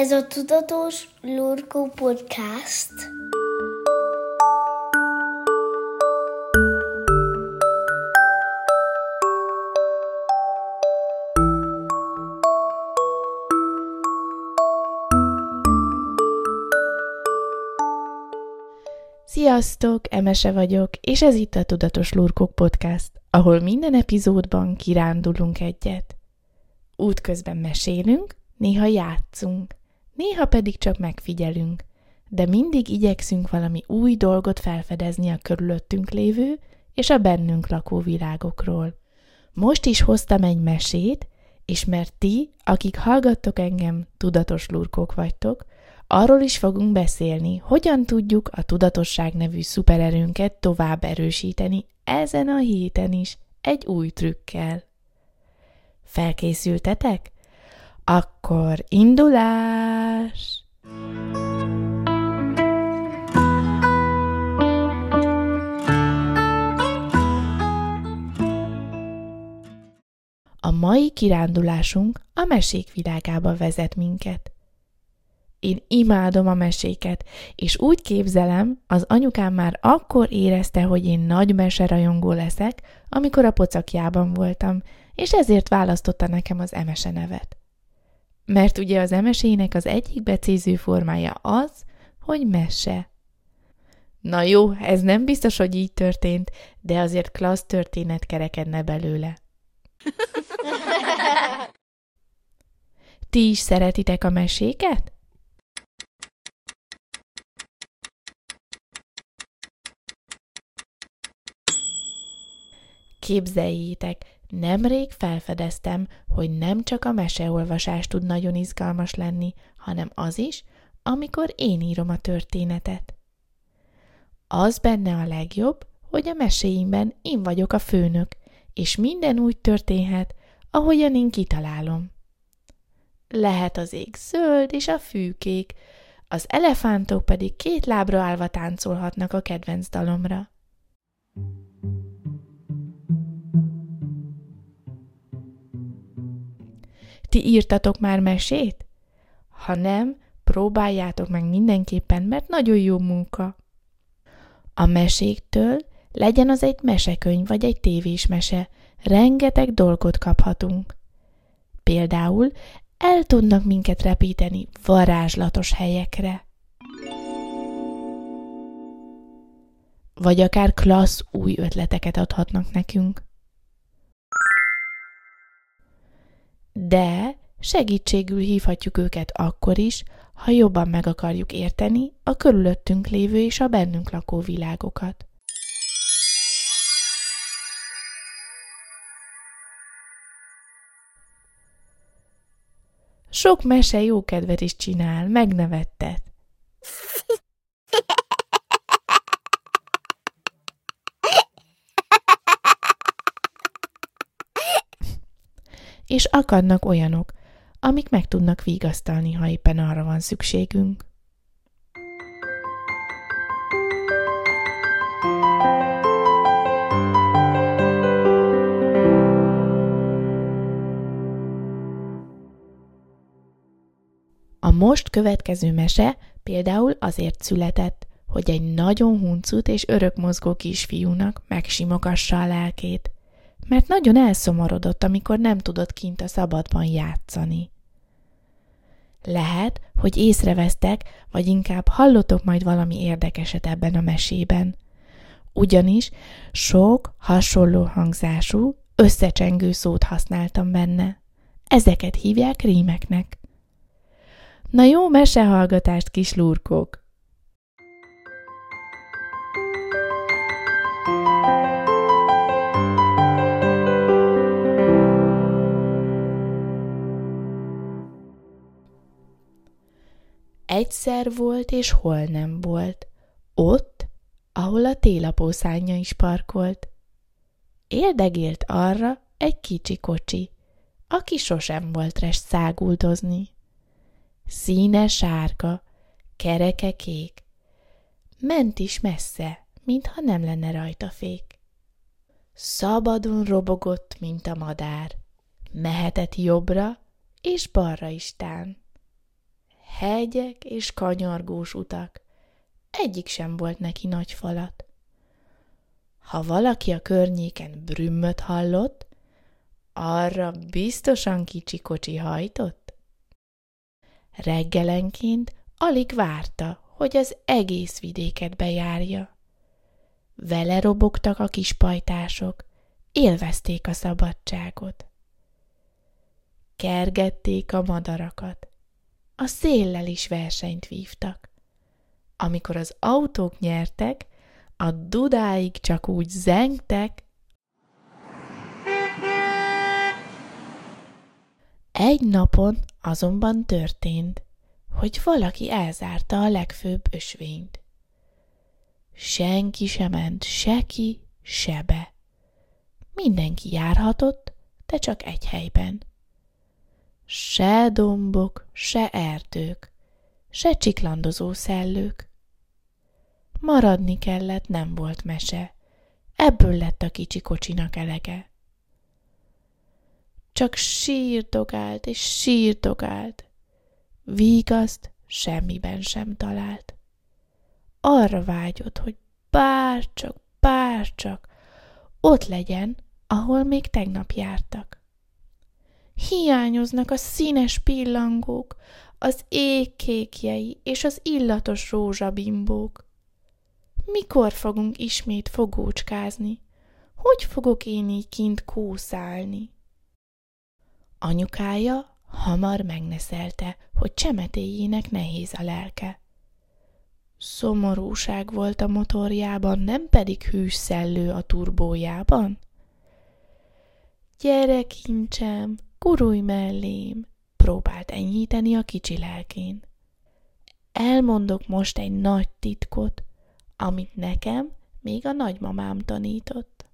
Ez a Tudatos Lurkó Podcast. Sziasztok, Emese vagyok, és ez itt a Tudatos Lurkok Podcast, ahol minden epizódban kirándulunk egyet. Útközben mesélünk, néha játszunk, néha pedig csak megfigyelünk, de mindig igyekszünk valami új dolgot felfedezni a körülöttünk lévő és a bennünk lakó világokról. Most is hoztam egy mesét, és mert ti, akik hallgattok engem, tudatos lurkók vagytok, arról is fogunk beszélni, hogyan tudjuk a tudatosság nevű szupererőnket tovább erősíteni ezen a héten is egy új trükkel. Felkészültetek? Akkor indulás! A mai kirándulásunk a mesék világába vezet minket. Én imádom a meséket, és úgy képzelem, az anyukám már akkor érezte, hogy én nagy meserajongó leszek, amikor a pocakjában voltam, és ezért választotta nekem az emese nevet. Mert ugye az emesének az egyik becéző formája az, hogy mese. Na jó, ez nem biztos, hogy így történt, de azért klassz történet kerekedne belőle. Ti is szeretitek a meséket? Képzeljétek, nemrég felfedeztem, hogy nem csak a meseolvasás tud nagyon izgalmas lenni, hanem az is, amikor én írom a történetet. Az benne a legjobb, hogy a meséimben én vagyok a főnök, és minden úgy történhet, ahogyan én kitalálom. Lehet az ég zöld és a fűkék, az elefántok pedig két lábra állva táncolhatnak a kedvenc dalomra. Írtatok már mesét? Ha nem, próbáljátok meg mindenképpen, mert nagyon jó munka. A meséktől legyen az egy mesekönyv vagy egy tévés mese, rengeteg dolgot kaphatunk. Például el tudnak minket repíteni varázslatos helyekre. Vagy akár klassz új ötleteket adhatnak nekünk. De segítségül hívhatjuk őket akkor is, ha jobban meg akarjuk érteni a körülöttünk lévő és a bennünk lakó világokat. Sok mese jó kedvet is csinál, megnevettet. És akadnak olyanok, amik meg tudnak vigasztalni, ha éppen arra van szükségünk. A most következő mese például azért született, hogy egy nagyon huncut és örökmozgó kisfiúnak megsimogassa a lelkét – mert nagyon elszomorodott, amikor nem tudott kint a szabadban játszani. Lehet, hogy észrevesztek, vagy inkább hallotok majd valami érdekeset ebben a mesében. Ugyanis sok hasonló hangzású, összecsengő szót használtam benne. Ezeket hívják rímeknek. Na jó mesehallgatást, kis lurkók! Egyszer volt, és hol nem volt. Ott, ahol a télapószánya is parkolt. Érdegélt arra egy kicsi kocsi, aki sosem volt res száguldozni. Színe sárga, kereke kék. Ment is messze, mintha nem lenne rajta fék. Szabadon robogott, mint a madár. Mehetett jobbra és balra istán. Hegyek és kanyargós utak. Egyik sem volt neki nagy falat. Ha valaki a környéken brümmöt hallott, arra biztosan kicsi kocsi hajtott. Reggelenként alig várta, hogy az egész vidéket bejárja. Vele robogtak a kis pajtások, élvezték a szabadságot. Kergették a madarakat, a széllel is versenyt vívtak. Amikor az autók nyertek, a dudáig csak úgy zengtek, Egy napon azonban történt, hogy valaki elzárta a legfőbb ösvényt. Senki sem ment se ki. Mindenki járhatott, de csak egy helyben. Se dombok, se erdők, se csiklandozó szellők. Maradni kellett, nem volt mese. Ebből lett a kicsi kocsinak elege. Csak sírdogált és sírdogált. Vígaszt semmiben sem talált. Arra vágyott, hogy bárcsak, bárcsak ott legyen, ahol még tegnap jártak. Hiányoznak a színes pillangók, az ég és az illatos rózsabimbók. Mikor fogunk ismét fogócskázni? Hogy fogok én így kint kószálni? Anyukája hamar megneszelte, hogy csemetéjének nehéz a lelke. Szomorúság volt a motorjában, nem pedig hűs szellő a turbójában. Gyere, kincsem, gurulj mellém, próbált enyhíteni a kicsi lelkén. Elmondok most egy nagy titkot, amit nekem még a nagymamám tanított.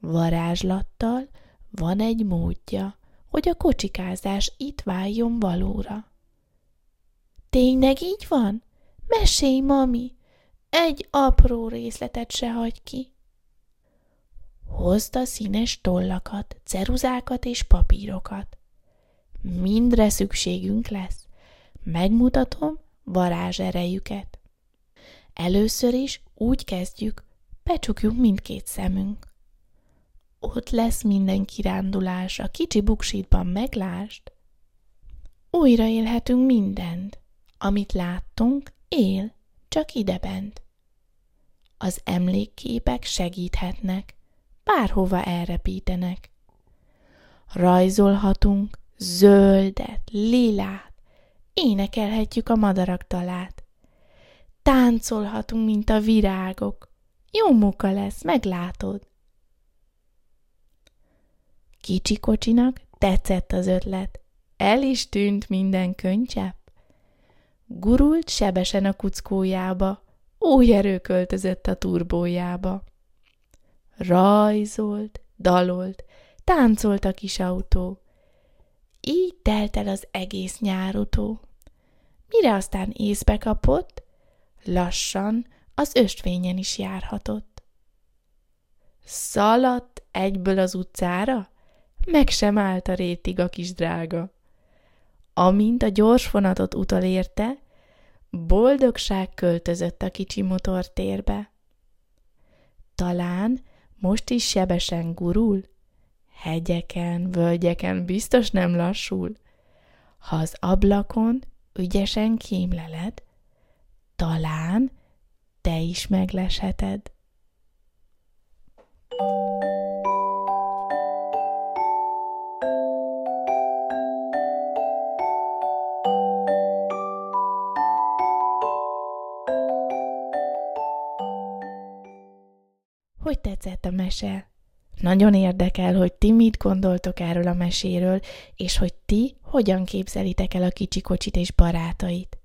Varázslattal van egy módja, hogy a kocsikázás itt váljon valóra. Tényleg így van? Mesélj, mami! Egy apró részletet se hagy ki. Hozd a színes tollakat, ceruzákat és papírokat. Mindre szükségünk lesz. Megmutatom varázs erejüket. Először is úgy kezdjük, becsukjuk mindkét szemünk. Ott lesz minden kirándulás, a kicsi buksítban meglást. Újra élhetünk mindent, amit láttunk, él, csak idebent. Az emlékképek segíthetnek, bárhova elrepítenek. Rajzolhatunk zöldet, lilát, énekelhetjük a madarak talát. Táncolhatunk, mint a virágok. Jó munka lesz, meglátod. Kicsi kocsinak tetszett az ötlet. El is tűnt minden könycsepp. Gurult sebesen a kuckójába, új erő költözött a turbójába. Rajzolt, dalolt, táncolt a kis autó. Így telt el az egész nyárutó. Mire aztán észbe kapott, lassan az östvényen is járhatott. Szaladt egyből az utcára, meg sem állt a rétig a kis drága. Amint a gyors vonatot utolérte, boldogság költözött a kicsi motortérbe. Talán most is sebesen gurul, hegyeken, völgyeken biztos nem lassul. Ha az ablakon ügyesen kémleled, talán te is meglesheted. Tetszett a mese? Nagyon érdekel, hogy ti mit gondoltok erről a meséről, és hogy ti hogyan képzelitek el a kicsi kocsit és barátait.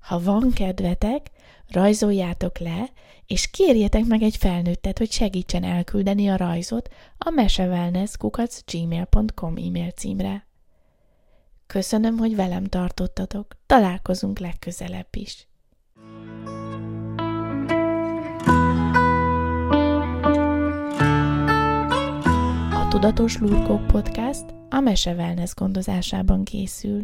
Ha van kedvetek, rajzoljátok le, és kérjetek meg egy felnőttet, hogy segítsen elküldeni a rajzot a mesewellness.gmail.com e-mail címre. Köszönöm, hogy velem tartottatok. Találkozunk legközelebb is. Tudatos Lurkók Podcast a Mese Wellness gondozásában készül.